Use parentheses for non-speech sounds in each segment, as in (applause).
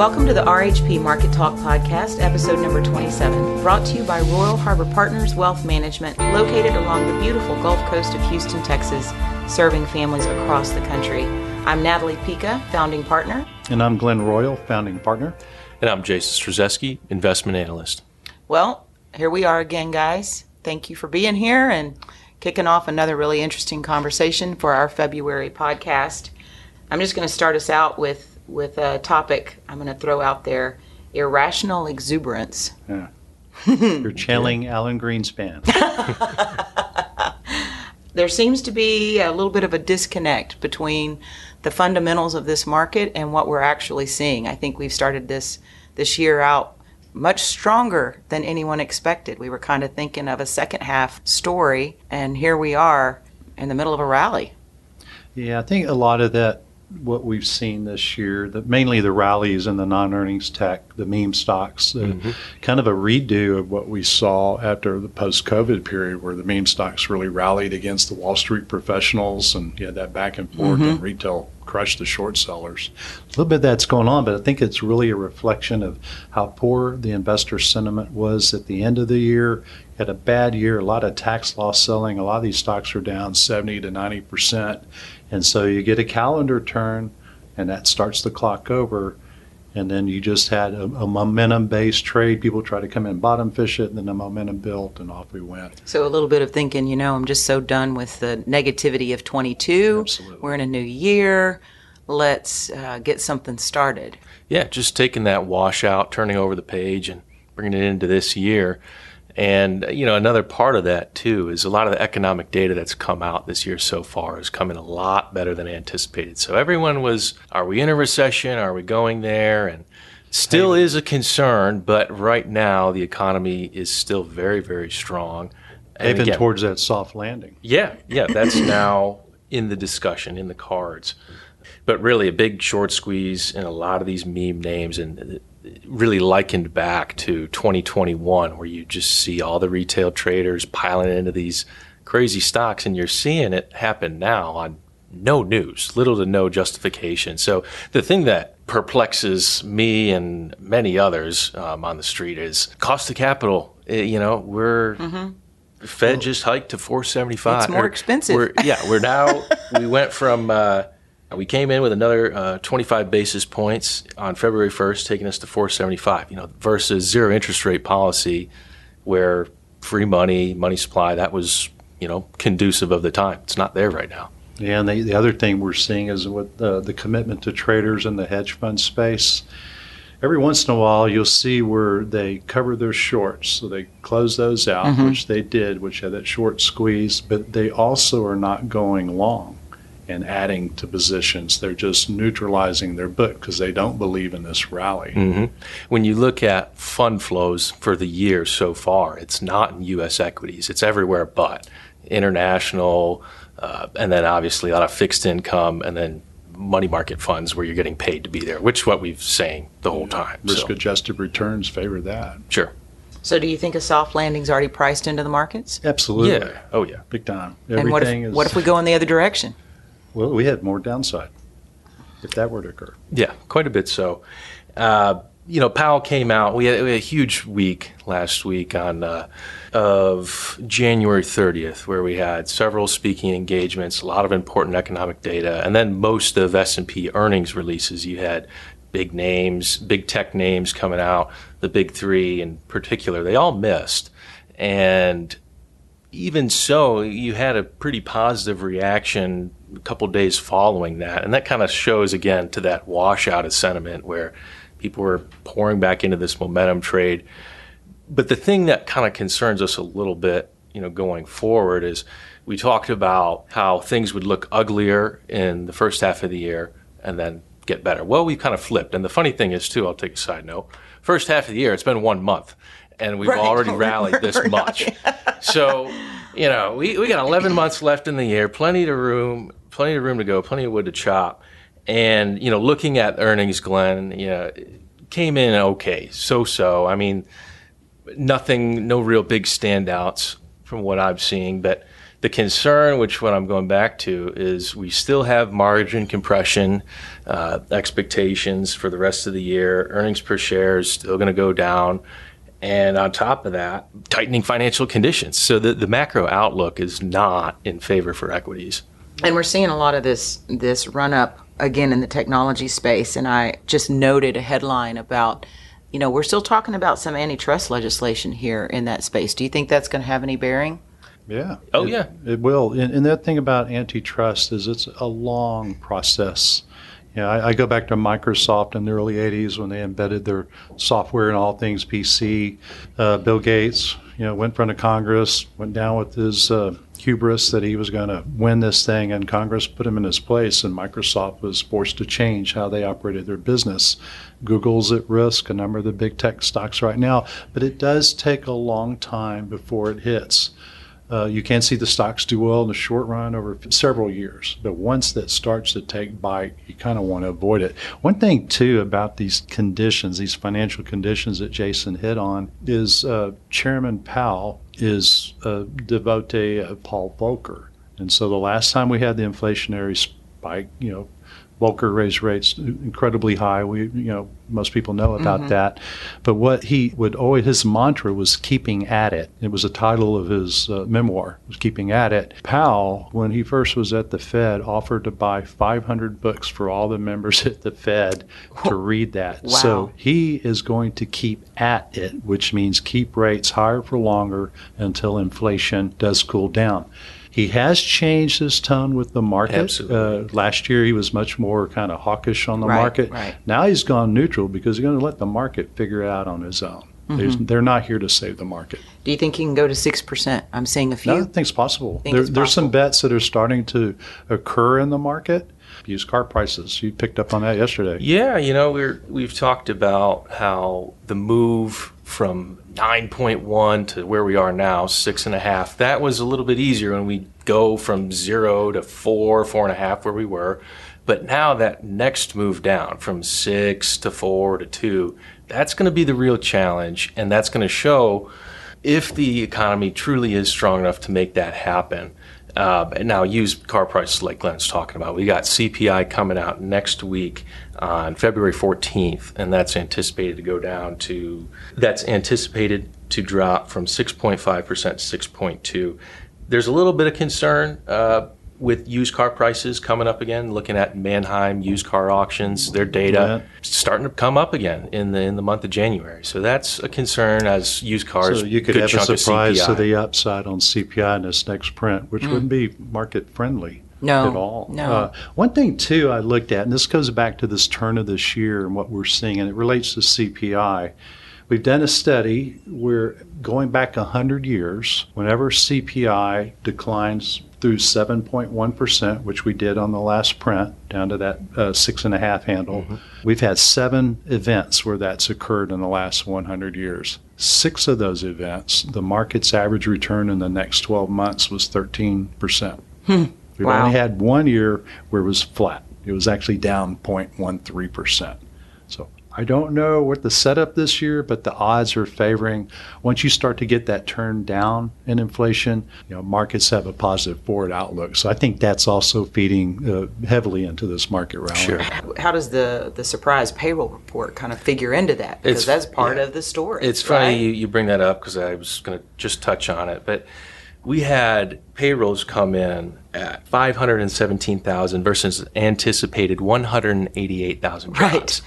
Welcome to the RHP Market Talk Podcast, episode number 27, brought to you by Royal Harbor Partners Wealth Management, located along the beautiful Gulf Coast of Houston, Texas, serving families across the country. I'm Natalie Pica, founding partner. And I'm Glenn Royal, founding partner. And I'm Jason Strzeski, investment analyst. Well, here we are again, guys. Thank you for being here and kicking off another really interesting conversation for our February podcast. I'm just going to start us out with with a topic I'm going to throw out there: irrational exuberance. Yeah. (laughs) You're channeling Alan Greenspan. (laughs) there seems to be a little bit of a disconnect between the fundamentals of this market and what we're actually seeing. I think we've started this this year out much stronger than anyone expected. We were kind of thinking of a second half story, and here we are in the middle of a rally. Yeah, I think a lot of that what we've seen this year, the, mainly the rallies in the non-earnings tech, the meme stocks, uh, mm-hmm. kind of a redo of what we saw after the post-COVID period, where the meme stocks really rallied against the Wall Street professionals, and you had that back and forth, mm-hmm. and retail crushed the short sellers. A little bit that's going on, but I think it's really a reflection of how poor the investor sentiment was at the end of the year. Had a bad year, a lot of tax loss selling. A lot of these stocks are down 70 to 90 percent and so you get a calendar turn, and that starts the clock over. And then you just had a, a momentum based trade. People try to come in bottom fish it, and then the momentum built, and off we went. So a little bit of thinking, you know, I'm just so done with the negativity of 22. Absolutely. We're in a new year. Let's uh, get something started. Yeah, just taking that washout, turning over the page, and bringing it into this year. And you know, another part of that too is a lot of the economic data that's come out this year so far has come in a lot better than anticipated. So everyone was, are we in a recession? Are we going there? And still is a concern, but right now the economy is still very, very strong. And again, towards that soft landing. Yeah, yeah, that's (coughs) now in the discussion, in the cards. But really, a big short squeeze in a lot of these meme names, and really likened back to 2021, where you just see all the retail traders piling into these crazy stocks, and you're seeing it happen now on no news, little to no justification. So the thing that perplexes me and many others um, on the street is cost of capital. It, eh, you know, we're mm-hmm. Fed just hiked to 475. It's more expensive. We're, yeah, we're now (laughs) we went from. Uh, we came in with another uh, 25 basis points on February 1st, taking us to 475. You know, versus zero interest rate policy, where free money, money supply, that was you know conducive of the time. It's not there right now. Yeah, and the, the other thing we're seeing is with uh, the commitment to traders in the hedge fund space. Every once in a while, you'll see where they cover their shorts, so they close those out, mm-hmm. which they did, which had that short squeeze. But they also are not going long and adding to positions. They're just neutralizing their book because they don't believe in this rally. Mm-hmm. When you look at fund flows for the year so far, it's not in U.S. equities. It's everywhere but international, uh, and then obviously a lot of fixed income, and then money market funds where you're getting paid to be there, which is what we've saying the whole time. Risk so. adjusted returns favor that. Sure. So, do you think a soft landing's already priced into the markets? Absolutely. Yeah. Oh, yeah. Big time. Everything and what if, is... what if we go in the other direction? Well, we had more downside if that were to occur. Yeah, quite a bit so. Uh, you know, Powell came out. We had, we had, a huge week last week on uh, of January 30th, where we had several speaking engagements, a lot of important economic data, and then most of S and P earnings releases. You had big names, big tech names coming out. The big three, in particular, they all missed, and even so, you had a pretty positive reaction a couple days following that, and that kind of shows again to that washout of sentiment where people were pouring back into this momentum trade. But the thing that kind of concerns us a little bit, you know, going forward is we talked about how things would look uglier in the first half of the year and then get better. Well, we've kind of flipped. And the funny thing is, too, I'll take a side note. First half of the year, it's been one month and we've right. already (laughs) rallied this much. (laughs) so, you know, we, we got 11 months left in the year, plenty of room, plenty of room to go, plenty of wood to chop. And, you know, looking at earnings, Glenn, you know, came in okay, so so. I mean, nothing, no real big standouts from what I'm seeing, but The concern, which what I'm going back to, is we still have margin compression uh, expectations for the rest of the year. Earnings per share is still going to go down. And on top of that, tightening financial conditions. So the, the macro outlook is not in favor for equities. And we're seeing a lot of this this run up again in the technology space. And I just noted a headline about, you know, we're still talking about some antitrust legislation here in that space. Do you think that's going to have any bearing? Yeah. Oh, it, yeah. It will. And, and that thing about antitrust is it's a long process. Know, I, I, go back to Microsoft in the early 80s when they embedded their software in all things PC. Uh, Bill Gates, you know, went in front of Congress, went down with his uh, hubris that he was going to win this thing, and Congress put him in his place, and Microsoft was forced to change how they operated their business. Google's at risk, a number of the big tech stocks right now, but it does take a long time before it hits. Uh, you can see the stocks do well in the short run over several years, but once that starts to take bite, you kind of want to avoid it. One thing, too, about these conditions, these financial conditions that Jason hit on, is uh, Chairman Powell is a devotee of Paul Volcker. And so the last time we had the inflationary spike, you know, Volcker raised rates incredibly high. We, you know, most people know about mm-hmm. that. But what he would always, his mantra was keeping at it. It was the title of his uh, memoir, was keeping at it. Powell, when he first was at the Fed, offered to buy 500 books for all the members (laughs) at the Fed to read that. Wow. So he is going to keep at it, which means keep rates higher for longer until inflation does cool down. He has changed his tone with the market. Uh, last year, he was much more kind of hawkish on the right, market. Right. Now he's gone neutral because he's going to let the market figure it out on his own. Mm-hmm. They're not here to save the market. Do you think he can go to 6%? I'm seeing a few. No, I think it's possible. Think there, it's there's possible. some bets that are starting to occur in the market. Used car prices. You picked up on that yesterday. Yeah, you know, we're, we've talked about how the move from 9.1 to where we are now, six and a half, that was a little bit easier when we go from zero to four, four and a half, where we were. But now that next move down from six to four to two, that's going to be the real challenge. And that's going to show if the economy truly is strong enough to make that happen. Uh, now, used car prices, like Glenn's talking about, we got CPI coming out next week on February 14th, and that's anticipated to go down to that's anticipated to drop from 6.5% to 6.2. There's a little bit of concern uh, with used car prices coming up again. Looking at Manheim used car auctions, their data yeah. starting to come up again in the in the month of January. So that's a concern as used cars. So you could have a surprise to the upside on CPI in this next print, which mm. wouldn't be market friendly. No, at all. No. Uh, one thing too, I looked at, and this goes back to this turn of this year and what we're seeing, and it relates to CPI. We've done a study. We're going back 100 years. Whenever CPI declines through 7.1%, which we did on the last print, down to that uh, six and a half handle. Mm-hmm. We've had seven events where that's occurred in the last 100 years. Six of those events, the market's average return in the next 12 months was 13%. We've wow. only had one year where it was flat. It was actually down 0.13%. So I don't know what the setup this year, but the odds are favoring. Once you start to get that turn down in inflation, you know, markets have a positive forward outlook. So I think that's also feeding uh, heavily into this market rally. Sure. How does the the surprise payroll report kind of figure into that? Because It's- that's part yeah. of the story. It's funny you, you bring that up because I was going to just touch on it, but we had payrolls come in at 517,000 versus anticipated 188,000 jobs. Right.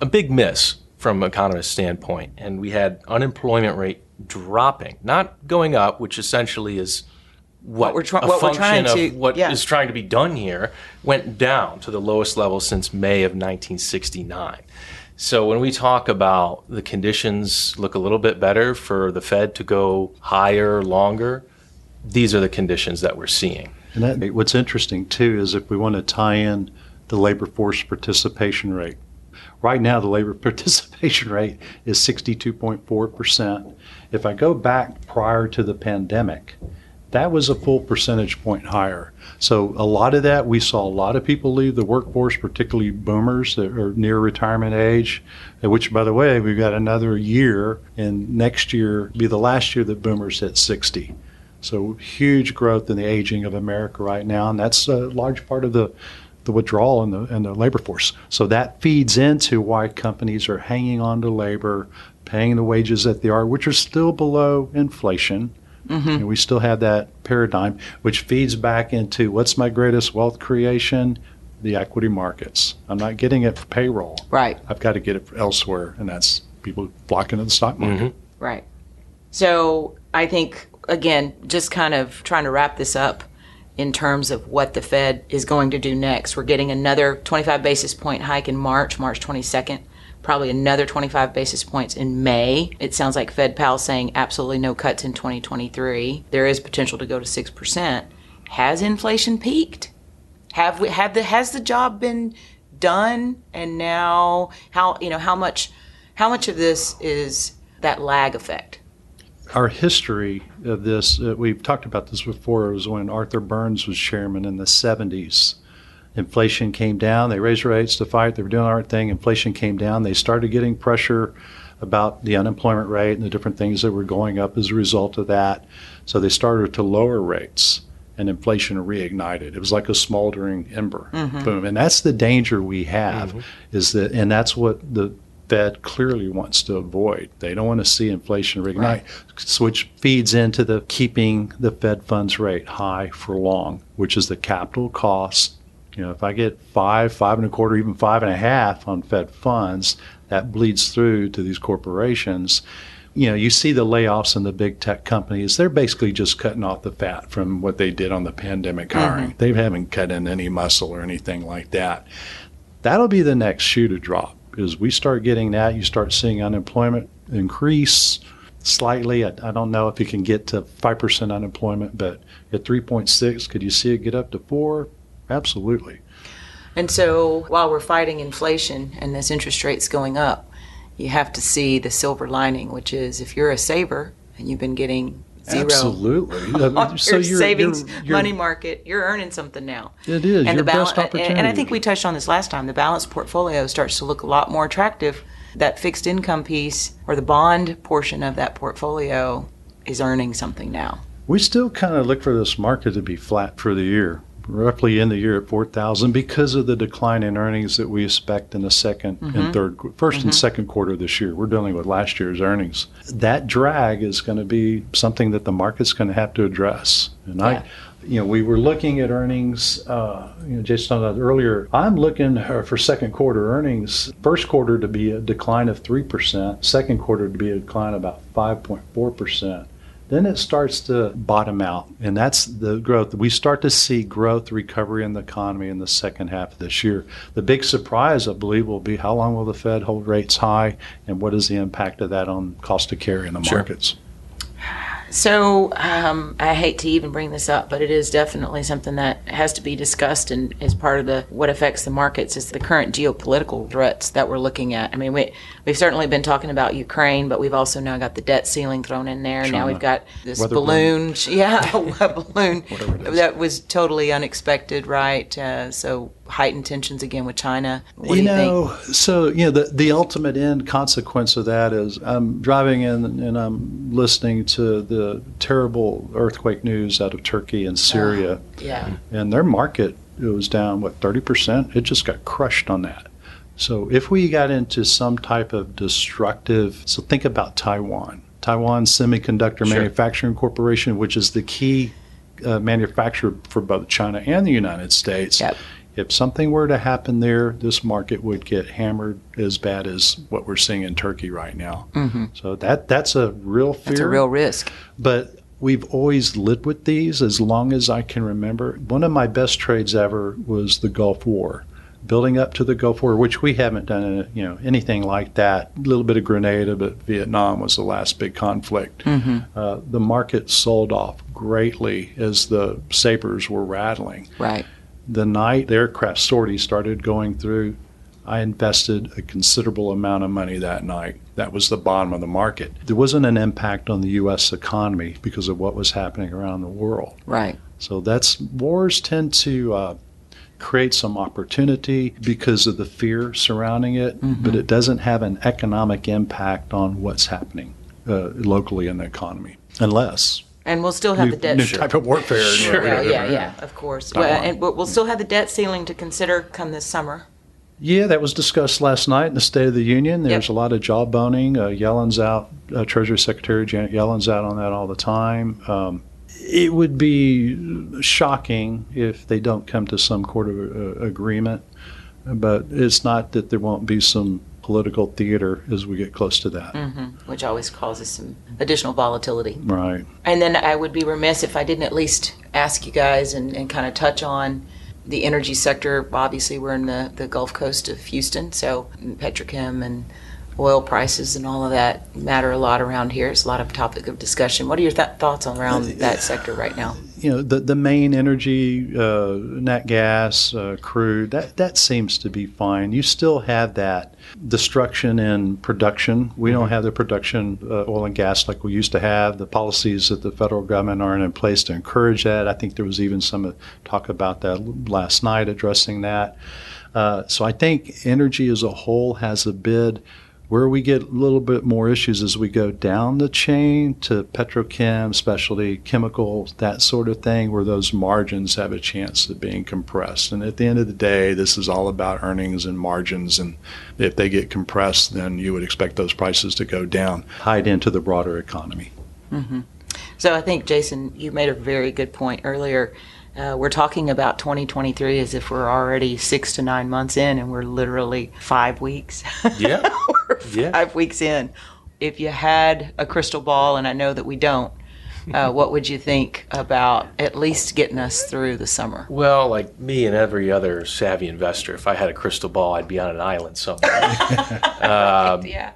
A big miss from an economist standpoint. And we had unemployment rate dropping, not going up, which essentially is what, What we're try- what we're trying to- what is yeah. trying to be done here, went down to the lowest level since May of 1969. So when we talk about the conditions look a little bit better for the Fed to go higher longer, these are the conditions that we're seeing. And that, what's interesting too is if we want to tie in the labor force participation rate. Right now, the labor (laughs) participation rate is 62.4%. If I go back prior to the pandemic, that was a full percentage point higher. So a lot of that, we saw a lot of people leave the workforce, particularly boomers that are near retirement age, which, by the way, we've got another year, and next year be the last year that boomers hit 60. So huge growth in the aging of America right now, and that's a large part of the the withdrawal in the in the labor force. So that feeds into why companies are hanging on to labor, paying the wages that they are, which are still below inflation. Mm-hmm. And we still have that paradigm, which feeds back into what's my greatest wealth creation? The equity markets. I'm not getting it for payroll. Right. I've got to get it elsewhere, and that's people flocking to the stock market. Mm-hmm. Right. So I think, again, just kind of trying to wrap this up in terms of what the Fed is going to do next. We're getting another 25 basis point hike in March, March 22nd, probably another 25 basis points in May. It sounds like Fed Powell saying absolutely no cuts in 2023. There is potential to go to 6%. Has inflation peaked? Have we have the has the job been done and now how you know how much how much of this is that lag effect? Our history of this, uh, we've talked about this before, it was when Arthur Burns was chairman in the 70s. Inflation came down, they raised rates to fight, they were doing the right thing. Inflation came down, they started getting pressure about the unemployment rate and the different things that were going up as a result of that. So they started to lower rates and inflation reignited. It was like a smoldering ember. Mm-hmm. Boom. And that's the danger we have mm-hmm. is that and that's what the Fed clearly wants to avoid. They don't want to see inflation reignite, right. which feeds into the keeping the Fed funds rate high for long, which is the capital cost. You know, if I get five, five and a quarter, even five and a half on Fed funds, that bleeds through to these corporations. You know, you see the layoffs in the big tech companies. They're basically just cutting off the fat from what they did on the pandemic hiring. Mm-hmm. They haven't cut in any muscle or anything like that. That'll be the next shoe to drop as we start getting that, you start seeing unemployment increase slightly. I, I don't know if you can get to 5% unemployment, but at 3.6, could you see it get up to 4? Absolutely. And so while we're fighting inflation and this interest rates going up, you have to see the silver lining, which is if you're a saver and you've been getting zero. Absolutely. (laughs) On so your savings you're, you're, money market you're earning something now. It is and the best opportunity. And, and i think we touched on this last time the balanced portfolio starts to look a lot more attractive. That fixed income piece or the bond portion of that portfolio is earning something now. We still kind of look for this market to be flat for the year roughly in the year at 4,000 because of the decline in earnings that we expect in the 2nd mm-hmm. and third, 1st mm-hmm. and second quarter this year. We're dealing with last year's earnings. That drag is going to be something that the market's going to have to address. And yeah. I, you know, we were looking at earnings. Uh, you know, Jason talked earlier. I'm looking for second quarter earnings. First quarter to be a decline of three percent. Second quarter to be a decline of about five point four percent then it starts to bottom out. And that's the growth. We start to see growth, recovery in the economy in the second half of this year. The big surprise, I believe, will be how long will the Fed hold rates high and what is the impact of that on cost of carry in the sure. markets? So um, I hate to even bring this up, but it is definitely something that has to be discussed and is part of the what affects the markets is the current geopolitical threats that we're looking at. I mean, we we've certainly been talking about Ukraine, but we've also now got the debt ceiling thrown in there. China. Now we've got this Weather balloon, balloon. (laughs) yeah, (laughs) balloon that was totally unexpected, right? Uh, so heightened tensions again with China? What you, you know, think? so you know, the the ultimate end consequence of that is I'm driving in and I'm listening to the terrible earthquake news out of Turkey and Syria. Uh, yeah, and their market it was down what 30 percent. It just got crushed on that. So if we got into some type of destructive, so think about Taiwan. Taiwan Semiconductor sure. Manufacturing Corporation, which is the key uh, manufacturer for both China and the United States. Yep if something were to happen there, this market would get hammered as bad as what we're seeing in Turkey right now. Mm-hmm. So that that's a real fear. That's a real risk. But we've always lived with these as long as I can remember. One of my best trades ever was the Gulf War. Building up to the Gulf War, which we haven't done, you know, anything like that. A little bit of Grenada, but Vietnam was the last big conflict. Mm-hmm. Uh, the market sold off greatly as the sabers were rattling. Right the night the aircraft sortie started going through, I invested a considerable amount of money that night. That was the bottom of the market. There wasn't an impact on the U.S. economy because of what was happening around the world. Right. So that's wars tend to uh, create some opportunity because of the fear surrounding it, mm-hmm. but it doesn't have an economic impact on what's happening uh, locally in the economy, unless And we'll still have new, the debt. new type of warfare. (laughs) Sure. Well, yeah, yeah, of course. Well, and but we'll still have the debt ceiling to consider come this summer. Yeah, that was discussed last night in the State of the Union. There's Yep. a lot of jawboning. Uh, Yellen's out, uh, Treasury Secretary Janet Yellen's out on that all the time. Um, it would be shocking if they don't come to some sort of uh, agreement, but it's not that there won't be some political theater as we get close to that. hmm which always causes some additional volatility. Right. And then I would be remiss if I didn't at least ask you guys and, and kind of touch on the energy sector. Obviously, we're in the, the Gulf Coast of Houston, so petrochem and oil prices and all of that matter a lot around here. It's a lot of topic of discussion. What are your th- thoughts around that sector right now? You know the the main energy, uh, nat gas, uh, crude that that seems to be fine. You still have that destruction in production. We don't have the production uh, oil and gas like we used to have. The policies that the federal government aren't in place to encourage that. I think there was even some uh, talk about that last night addressing that. Uh, so I think energy as a whole has a bid. Where we get a little bit more issues as we go down the chain to petrochem, specialty chemicals, that sort of thing, where those margins have a chance of being compressed. And at the end of the day, this is all about earnings and margins. And if they get compressed, then you would expect those prices to go down, tied into the broader economy. Mm-hmm. So I think, Jason, you made a very good point earlier. Uh, we're talking about 2023 as if we're already six to nine months in, and we're literally five weeks. (laughs) Yeah. we're Yeah. five weeks in. If you had a crystal ball, and I know that we don't, uh, (laughs) what would you think about at least getting us through the summer? Well, like me and every other savvy investor, if I had a crystal ball, I'd be on an island somewhere. (laughs) Um, yeah.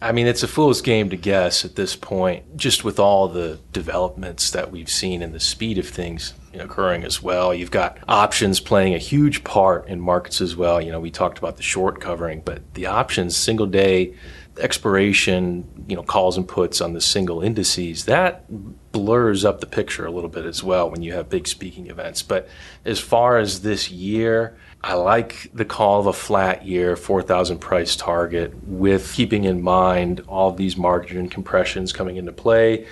I mean, it's a fool's game to guess at this point, just with all the developments that we've seen and the speed of things occurring as well. You've got options playing a huge part in markets as well. You know, we talked about the short covering, but the options, single day expiration, you know, calls and puts on the single indices, that blurs up the picture a little bit as well when you have big speaking events. But as far as this year, I like the call of a flat year, 4,000 price target, with keeping in mind all these margin compressions coming into play,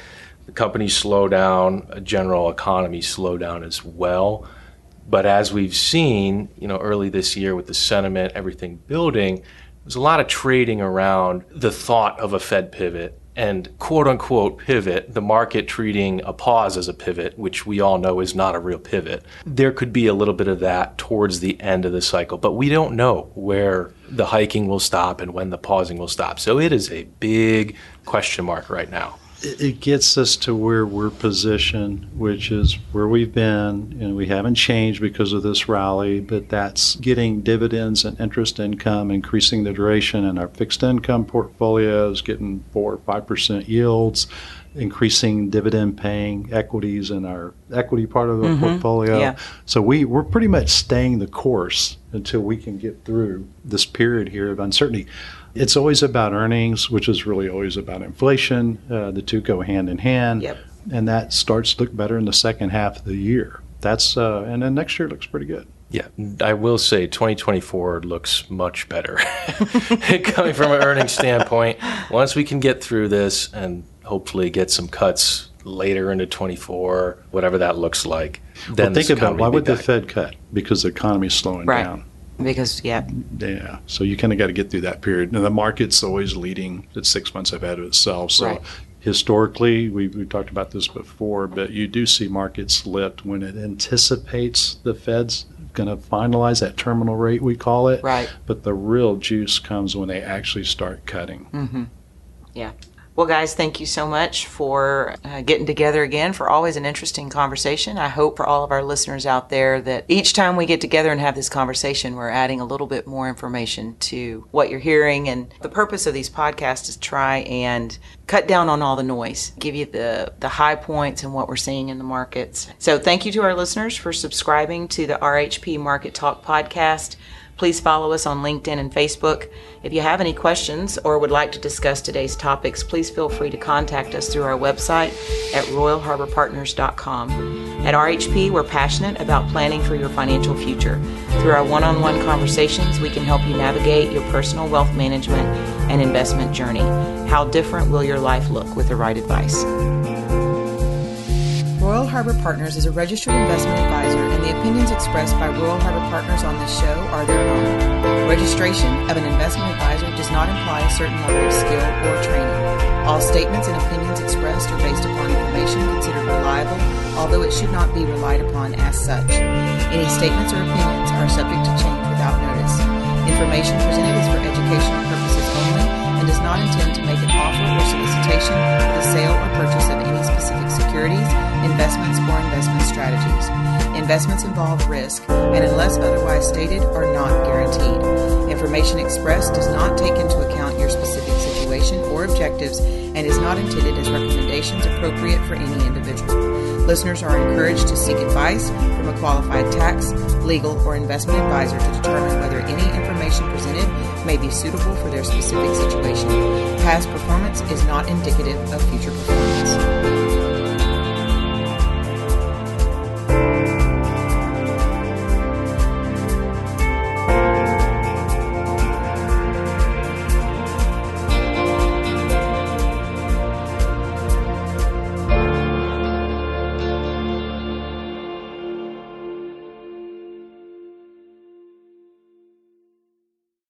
the company slowdown, a general economy slow down as well. But as we've seen, you know, early this year with the sentiment, everything building, there's a lot of trading around the thought of a Fed pivot and quote unquote pivot, the market treating a pause as a pivot, which we all know is not a real pivot. There could be a little bit of that towards the end of the cycle, but we don't know where the hiking will stop and when the pausing will stop. So it is a big question mark right now. It gets us to where we're positioned, which is where we've been, and we haven't changed because of this rally, but that's getting dividends and interest income, increasing the duration in our fixed income portfolios, getting four or five percent yields, increasing dividend paying equities in our equity part of the mm-hmm. portfolio. yeah. So we, we're pretty much staying the course until we can get through this period here of uncertainty. It's always about earnings, which is really always about inflation. Uh, the two go hand in hand. Yep. And that starts to look better in the second half of the year. That's uh, and then next year looks pretty good. Yeah, I will say 2024 looks much better (laughs) coming from an earnings standpoint. Once we can get through this and hopefully get some cuts later into 24, whatever that looks like, then Well, think about economy why will be would the. Fed cut? Because the economy's slowing Right. down. Because, yeah, Yeah. So you kind of got to get through that period. And the market's always leading at six months ahead of itself. So Right. historically, we, we talked about this before, but you do see markets lift when it anticipates the Fed's going to finalize that terminal rate, we call it. right. But the real juice comes when they actually start cutting. hmm Yeah. Well, guys, thank you so much for uh, getting together again for always an interesting conversation. I hope for all of our listeners out there that each time we get together and have this conversation, we're adding a little bit more information to what you're hearing. And the purpose of these podcasts is try and cut down on all the noise, give you the, the high points and what we're seeing in the markets. So thank you to our listeners for subscribing to the RHP Market Talk podcast. Please follow us on LinkedIn and Facebook. If you have any questions or would like to discuss today's topics, please feel free to contact us through our website at royalharborpartners.com. At RHP, we're passionate about planning for your financial future. Through our one on one conversations, we can help you navigate your personal wealth management and investment journey. How different will your life look with the right advice? Royal Harbor Partners is a registered investment advisor, and the expressed by Royal Harbor Partners on this show are their own. Registration of an investment advisor does not imply a certain level of skill or training. All statements and opinions expressed are based upon information considered reliable, although it should not be relied upon as such. Any statements or opinions are subject to change without notice. Information presented is for educational purposes only and does not intend to make an offer or solicitation for the sale or purchase of any specific securities, investments, or investment strategies. Investments involve risk and, unless otherwise stated, are not guaranteed. Information expressed does not take into account your specific situation or objectives and is not intended as recommendations appropriate for any individual. Listeners are encouraged to seek advice from a qualified tax, legal, or investment advisor to determine whether any information presented may be suitable for their specific situation. Past performance is not indicative of future performance.